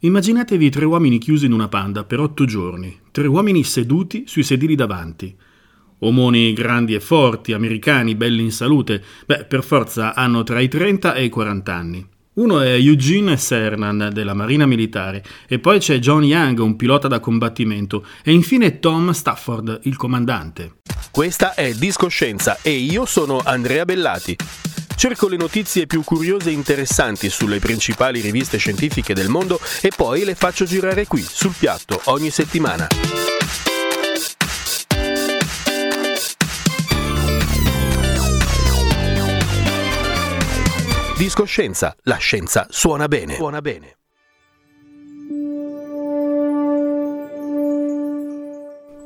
Immaginatevi tre uomini chiusi in una panda per otto giorni, tre uomini seduti sui sedili davanti. Omoni grandi e forti, americani, belli in salute, beh, per forza hanno tra i 30 e i 40 anni. Uno è Eugene Cernan della Marina Militare e poi c'è John Young, un pilota da combattimento e infine Tom Stafford, il comandante. Questa è Discoscienza e io sono Andrea Bellati. Cerco le notizie più curiose e interessanti sulle principali riviste scientifiche del mondo e poi le faccio girare qui, sul piatto, ogni settimana. Discoscienza, la scienza suona bene. Suona bene.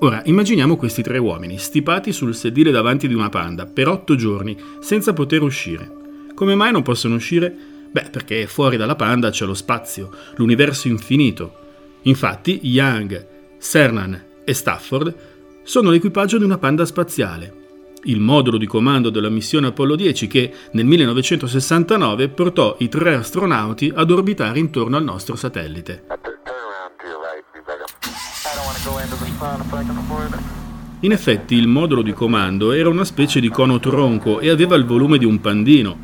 Ora, immaginiamo questi tre uomini, stipati sul sedile davanti di una panda, per otto giorni, senza poter uscire. Come mai non possono uscire? Beh, perché fuori dalla panda c'è lo spazio, l'universo infinito. Infatti, Young, Cernan e Stafford sono l'equipaggio di una panda spaziale, il modulo di comando della missione Apollo 10 che nel 1969 portò i tre astronauti ad orbitare intorno al nostro satellite. In effetti il modulo di comando era una specie di cono tronco e aveva il volume di un pandino.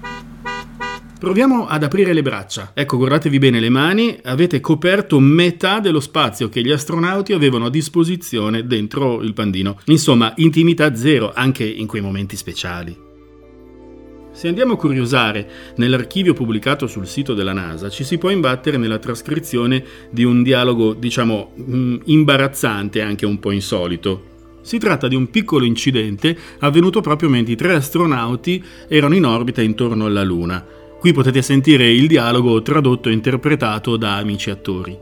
Proviamo ad aprire le braccia. Ecco, guardatevi bene le mani, avete coperto metà dello spazio che gli astronauti avevano a disposizione dentro il pandino. Insomma, intimità zero anche in quei momenti speciali. Se andiamo a curiosare nell'archivio pubblicato sul sito della NASA, ci si può imbattere nella trascrizione di un dialogo, diciamo, mm, imbarazzante e anche un po' insolito. Si tratta di un piccolo incidente avvenuto proprio mentre i tre astronauti erano in orbita intorno alla Luna. Qui potete sentire il dialogo tradotto e interpretato da amici attori.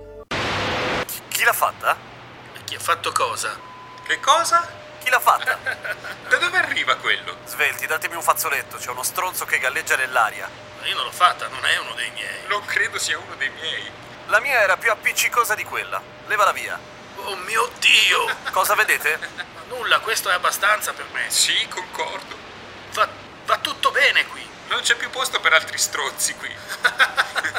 Chi l'ha fatta? Chi ha fatto cosa? Che cosa? Chi l'ha fatta? da dove arriva quello? Svelti, datemi un fazzoletto, c'è uno stronzo che galleggia nell'aria. Ma io non l'ho fatta, non è uno dei miei. Non credo sia uno dei miei. La mia era più appiccicosa di quella. Levala via. Oh mio Dio! Cosa vedete? Nulla, questo è abbastanza per me. Sì, concordo. Va, va tutto bene qui. Non c'è più posto per altri strozzi qui.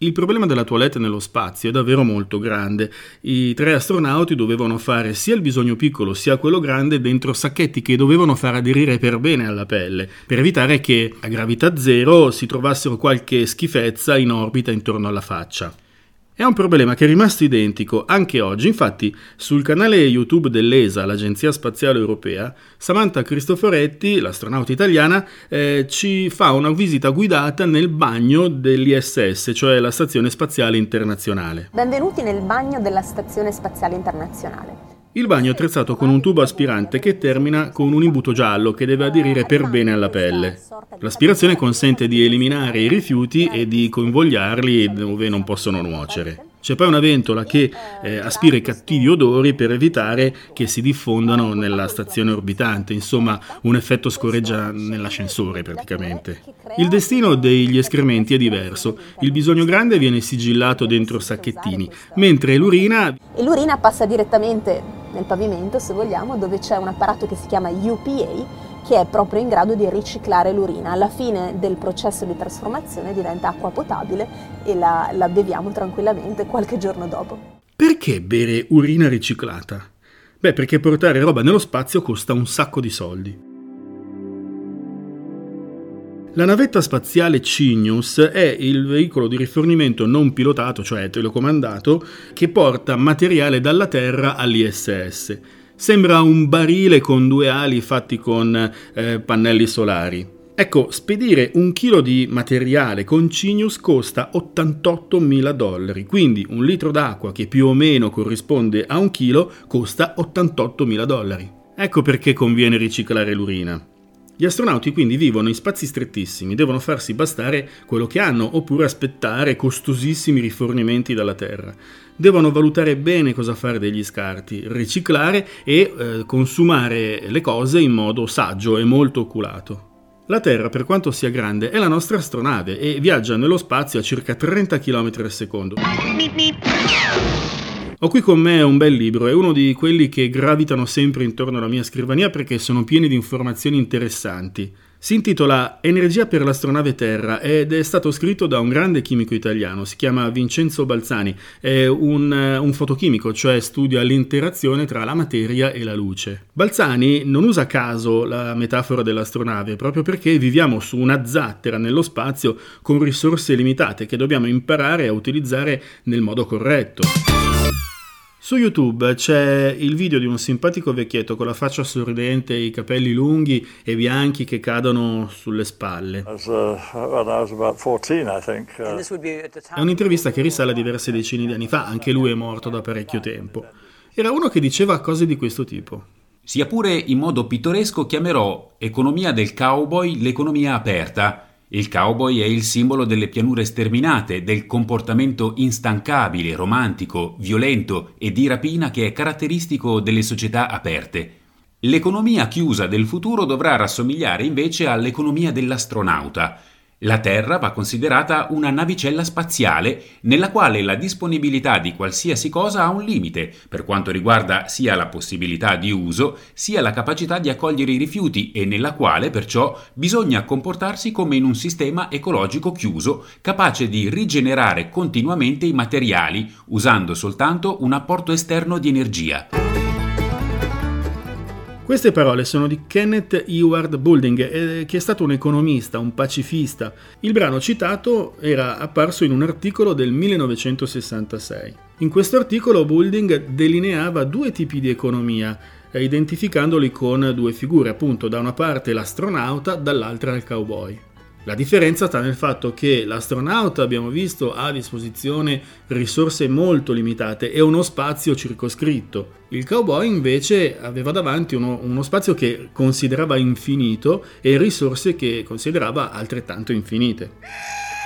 Il problema della toilette nello spazio è davvero molto grande. I tre astronauti dovevano fare sia il bisogno piccolo sia quello grande dentro sacchetti che dovevano far aderire per bene alla pelle, per evitare che a gravità zero si trovassero qualche schifezza in orbita intorno alla faccia. È un problema che è rimasto identico anche oggi, infatti sul canale YouTube dell'ESA, l'Agenzia Spaziale Europea, Samantha Cristoforetti, l'astronauta italiana, eh, ci fa una visita guidata nel bagno dell'ISS, cioè la Stazione Spaziale Internazionale. Benvenuti nel bagno della Stazione Spaziale Internazionale. Il bagno è attrezzato con un tubo aspirante che termina con un imbuto giallo che deve aderire per bene alla pelle. L'aspirazione consente di eliminare i rifiuti e di convogliarli dove non possono nuocere. C'è poi una ventola che eh, aspira i cattivi odori per evitare che si diffondano nella stazione orbitante, insomma un effetto scorreggia nell'ascensore praticamente. Il destino degli escrementi è diverso, il bisogno grande viene sigillato dentro sacchettini, mentre l'urina... E l'urina passa direttamente nel pavimento, se vogliamo, dove c'è un apparato che si chiama UPA che è proprio in grado di riciclare l'urina. Alla fine del processo di trasformazione diventa acqua potabile e la, la beviamo tranquillamente qualche giorno dopo. Perché bere urina riciclata? Beh, perché portare roba nello spazio costa un sacco di soldi. La navetta spaziale Cygnus è il veicolo di rifornimento non pilotato, cioè telecomandato, che porta materiale dalla Terra all'ISS. Sembra un barile con due ali fatti con eh, pannelli solari. Ecco, spedire un chilo di materiale con Cygnus costa 88 mila dollari, quindi un litro d'acqua che più o meno corrisponde a un chilo costa 88 mila dollari. Ecco perché conviene riciclare l'urina. Gli astronauti quindi vivono in spazi strettissimi, devono farsi bastare quello che hanno oppure aspettare costosissimi rifornimenti dalla Terra. Devono valutare bene cosa fare degli scarti, riciclare e eh, consumare le cose in modo saggio e molto oculato. La Terra, per quanto sia grande, è la nostra astronave e viaggia nello spazio a circa 30 km al secondo. Ho qui con me un bel libro, è uno di quelli che gravitano sempre intorno alla mia scrivania perché sono pieni di informazioni interessanti. Si intitola Energia per l'astronave Terra ed è stato scritto da un grande chimico italiano, si chiama Vincenzo Balzani, è un, un, fotochimico, cioè studia l'interazione tra la materia e la luce. Balzani non usa a caso la metafora dell'astronave, proprio perché viviamo su una zattera nello spazio con risorse limitate che dobbiamo imparare a utilizzare nel modo corretto. Su YouTube c'è il video di un simpatico vecchietto con la faccia sorridente, i capelli lunghi e bianchi che cadono sulle spalle. uh, È un'intervista che risale a diverse decine di anni fa, anche lui è morto da parecchio tempo. Era uno che diceva cose di questo tipo. Sia pure in modo pittoresco chiamerò economia del cowboy l'economia aperta il cowboy è il simbolo delle pianure sterminate, del comportamento instancabile, romantico, violento e di rapina che è caratteristico delle società aperte. L'economia chiusa del futuro dovrà rassomigliare invece all'economia dell'astronauta, la Terra va considerata una navicella spaziale nella quale la disponibilità di qualsiasi cosa ha un limite, per quanto riguarda sia la possibilità di uso, sia la capacità di accogliere i rifiuti e nella quale perciò bisogna comportarsi come in un sistema ecologico chiuso, capace di rigenerare continuamente i materiali, usando soltanto un apporto esterno di energia. Queste parole sono di Kenneth Eward Boulding, eh, che è stato un economista, un pacifista. Il brano citato era apparso in un articolo del 1966. In questo articolo Boulding delineava due tipi di economia, eh, identificandoli con due figure, appunto da una parte l'astronauta, dall'altra il cowboy. La differenza sta nel fatto che l'astronauta, abbiamo visto, ha a disposizione risorse molto limitate e uno spazio circoscritto. Il cowboy invece aveva davanti uno, uno spazio che considerava infinito e risorse che considerava altrettanto infinite.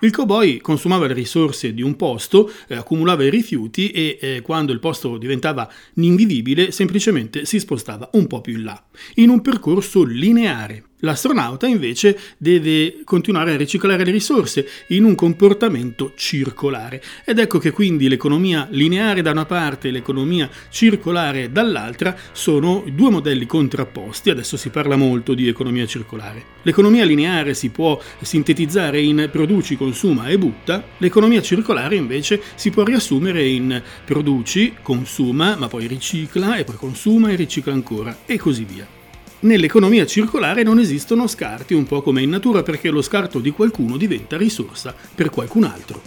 Il cowboy consumava le risorse di un posto, eh, accumulava i rifiuti e eh, quando il posto diventava invivibile semplicemente si spostava un po' più in là, in un percorso lineare. L'astronauta invece deve continuare a riciclare le risorse in un comportamento circolare ed ecco che quindi l'economia lineare da una parte e l'economia circolare dall'altra sono due modelli contrapposti, adesso si parla molto di economia circolare. L'economia lineare si può sintetizzare in produci, consuma e butta, l'economia circolare invece si può riassumere in produci, consuma, ma poi ricicla e poi consuma e ricicla ancora e così via. Nell'economia circolare non esistono scarti, un po' come in natura, perché lo scarto di qualcuno diventa risorsa per qualcun altro.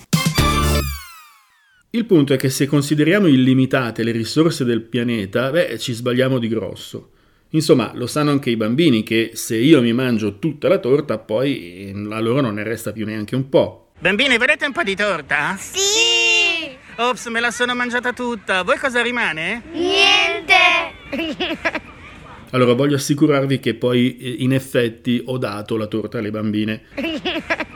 Il punto è che se consideriamo illimitate le risorse del pianeta, beh, ci sbagliamo di grosso. Insomma, lo sanno anche i bambini che se io mi mangio tutta la torta, poi a loro non ne resta più neanche un po'. Bambini, volete un po' di torta? Sì! Ops, me la sono mangiata tutta. Voi cosa rimane? Niente! Allora voglio assicurarvi che poi eh, in effetti ho dato la torta alle bambine.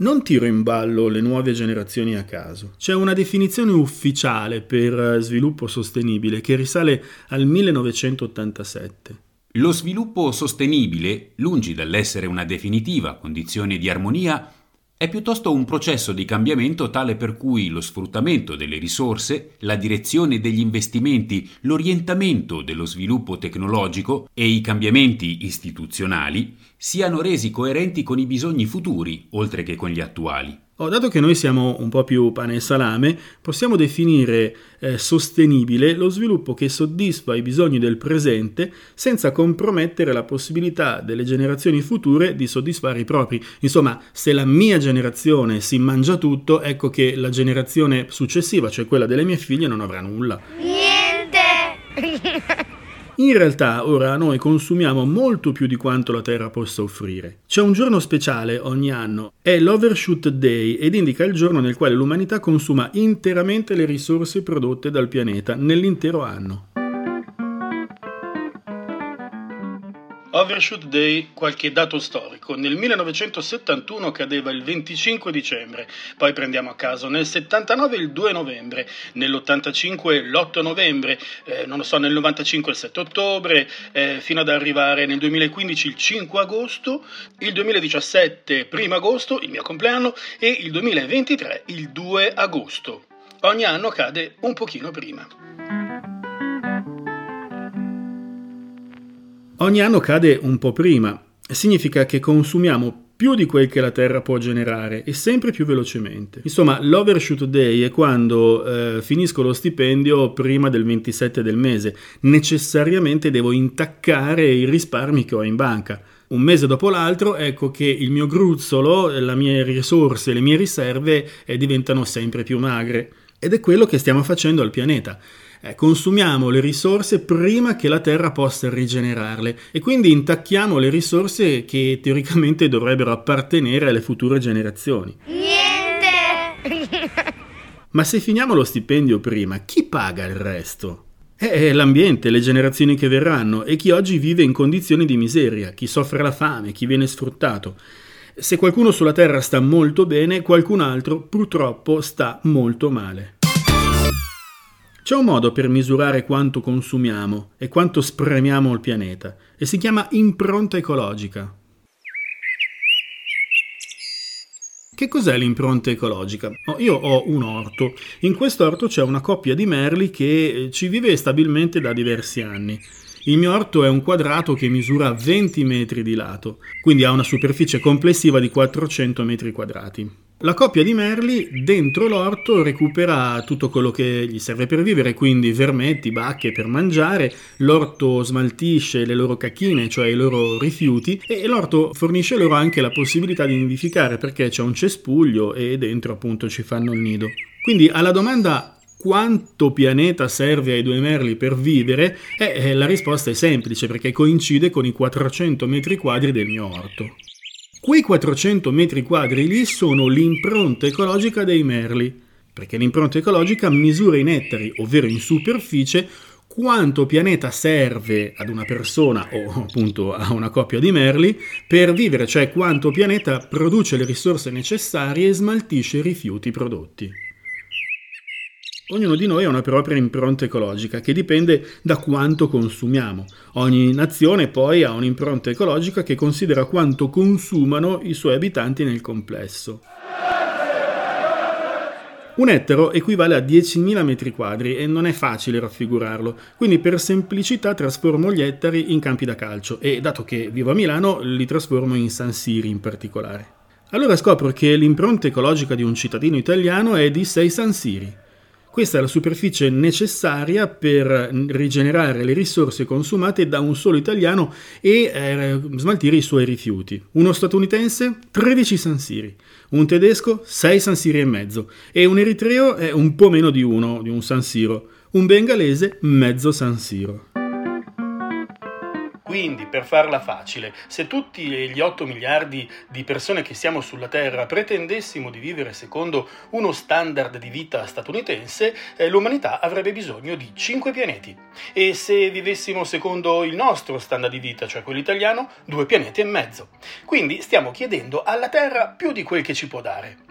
Non tiro in ballo le nuove generazioni a caso. C'è una definizione ufficiale per eh, sviluppo sostenibile che risale al 1987. Lo sviluppo sostenibile, lungi dall'essere una definitiva condizione di armonia, è piuttosto un processo di cambiamento tale per cui lo sfruttamento delle risorse, la direzione degli investimenti, l'orientamento dello sviluppo tecnologico e i cambiamenti istituzionali siano resi coerenti con i bisogni futuri, oltre che con gli attuali. Oh, dato che noi siamo un po' più pane e salame, possiamo definire eh, sostenibile lo sviluppo che soddisfa i bisogni del presente senza compromettere la possibilità delle generazioni future di soddisfare i propri. Insomma, se la mia generazione si mangia tutto, ecco che la generazione successiva, cioè quella delle mie figlie, non avrà nulla. In realtà ora noi consumiamo molto più di quanto la Terra possa offrire. C'è un giorno speciale ogni anno, è l'Overshoot Day ed indica il giorno nel quale l'umanità consuma interamente le risorse prodotte dal pianeta nell'intero anno. Overshoot Day, qualche dato storico. Nel 1971 cadeva il 25 dicembre, poi prendiamo a caso nel 79 il 2 novembre, nell'85 l'8 novembre, eh, non lo so, nel 95 il 7 ottobre, eh, fino ad arrivare nel 2015 il 5 agosto, il 2017 1 agosto, il mio compleanno, e il 2023 il 2 agosto. Ogni anno cade un pochino prima. Ogni anno cade un po' prima. Significa che consumiamo più di quel che la Terra può generare e sempre più velocemente. Insomma, l'overshoot day è quando eh, finisco lo stipendio prima del 27 del mese. Necessariamente devo intaccare i risparmi che ho in banca. Un mese dopo l'altro, ecco che il mio gruzzolo, le mie risorse, le mie riserve eh, diventano sempre più magre. Ed è quello che stiamo facendo al pianeta. Eh, consumiamo le risorse prima che la Terra possa rigenerarle e quindi intacchiamo le risorse che teoricamente dovrebbero appartenere alle future generazioni. Niente! Ma se finiamo lo stipendio prima, chi paga il resto? Eh, è l'ambiente, le generazioni che verranno e chi oggi vive in condizioni di miseria, chi soffre la fame, chi viene sfruttato. Se qualcuno sulla Terra sta molto bene, qualcun altro purtroppo sta molto male. C'è un modo per misurare quanto consumiamo e quanto spremiamo il pianeta e si chiama impronta ecologica. Che cos'è l'impronta ecologica? Oh, io ho un orto. In questo orto c'è una coppia di merli che eh, ci vive stabilmente da diversi anni. Il mio orto è un quadrato che misura 20 metri di lato, quindi ha una superficie complessiva di 400 metri quadrati. La coppia di merli dentro l'orto recupera tutto quello che gli serve per vivere, quindi vermetti, bacche per mangiare, l'orto smaltisce le loro cacchine, cioè i loro rifiuti, e l'orto fornisce loro anche la possibilità di nidificare perché c'è un cespuglio e dentro appunto ci fanno il nido. Quindi alla domanda quanto pianeta serve ai due merli per vivere, eh, eh la risposta è semplice perché coincide con i 400 metri quadri del mio orto. Quei 400 metri quadri lì sono l'impronta ecologica dei merli, perché l'impronta ecologica misura in ettari, ovvero in superficie, quanto pianeta serve ad una persona o appunto a una coppia di merli per vivere, cioè quanto pianeta produce le risorse necessarie e smaltisce i rifiuti prodotti. Ognuno di noi ha una propria impronta ecologica che dipende da quanto consumiamo. Ogni nazione poi ha un'impronta ecologica che considera quanto consumano i suoi abitanti nel complesso. Un ettaro equivale a 10.000 metri quadri e non è facile raffigurarlo, quindi per semplicità trasformo gli ettari in campi da calcio e dato che vivo a Milano li trasformo in San Siri in particolare. Allora scopro che l'impronta ecologica di un cittadino italiano è di 6 San Siri. Questa è la superficie necessaria per rigenerare le risorse consumate da un solo italiano e eh, smaltire i suoi rifiuti. Uno statunitense 13 San Siri, un tedesco 6 San Siri e mezzo e un eritreo è un po' meno di uno, di un San Siro, un bengalese mezzo San Siro. Quindi, per farla facile, se tutti gli 8 miliardi di persone che siamo sulla Terra pretendessimo di vivere secondo uno standard di vita statunitense, eh, l'umanità avrebbe bisogno di 5 pianeti. E se vivessimo secondo il nostro standard di vita, cioè quello italiano, due pianeti e mezzo. Quindi stiamo chiedendo alla Terra più di quel che ci può dare.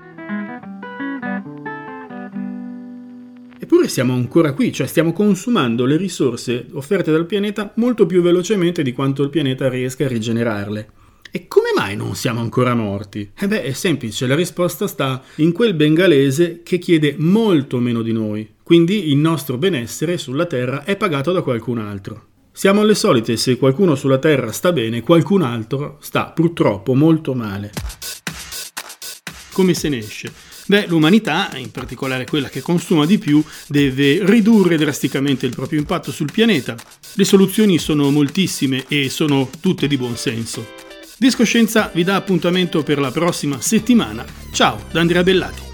Eppure siamo ancora qui, cioè stiamo consumando le risorse offerte dal pianeta molto più velocemente di quanto il pianeta riesca a rigenerarle. E come mai non siamo ancora morti? Eh beh, è semplice, la risposta sta in quel bengalese che chiede molto meno di noi, quindi il nostro benessere sulla Terra è pagato da qualcun altro. Siamo alle solite, se qualcuno sulla Terra sta bene, qualcun altro sta purtroppo molto male. Come se ne esce? Beh, l'umanità, in particolare quella che consuma di più, deve ridurre drasticamente il proprio impatto sul pianeta. Le soluzioni sono moltissime e sono tutte di buon senso. Discoscienza vi dà appuntamento per la prossima settimana. Ciao da Andrea Bellati.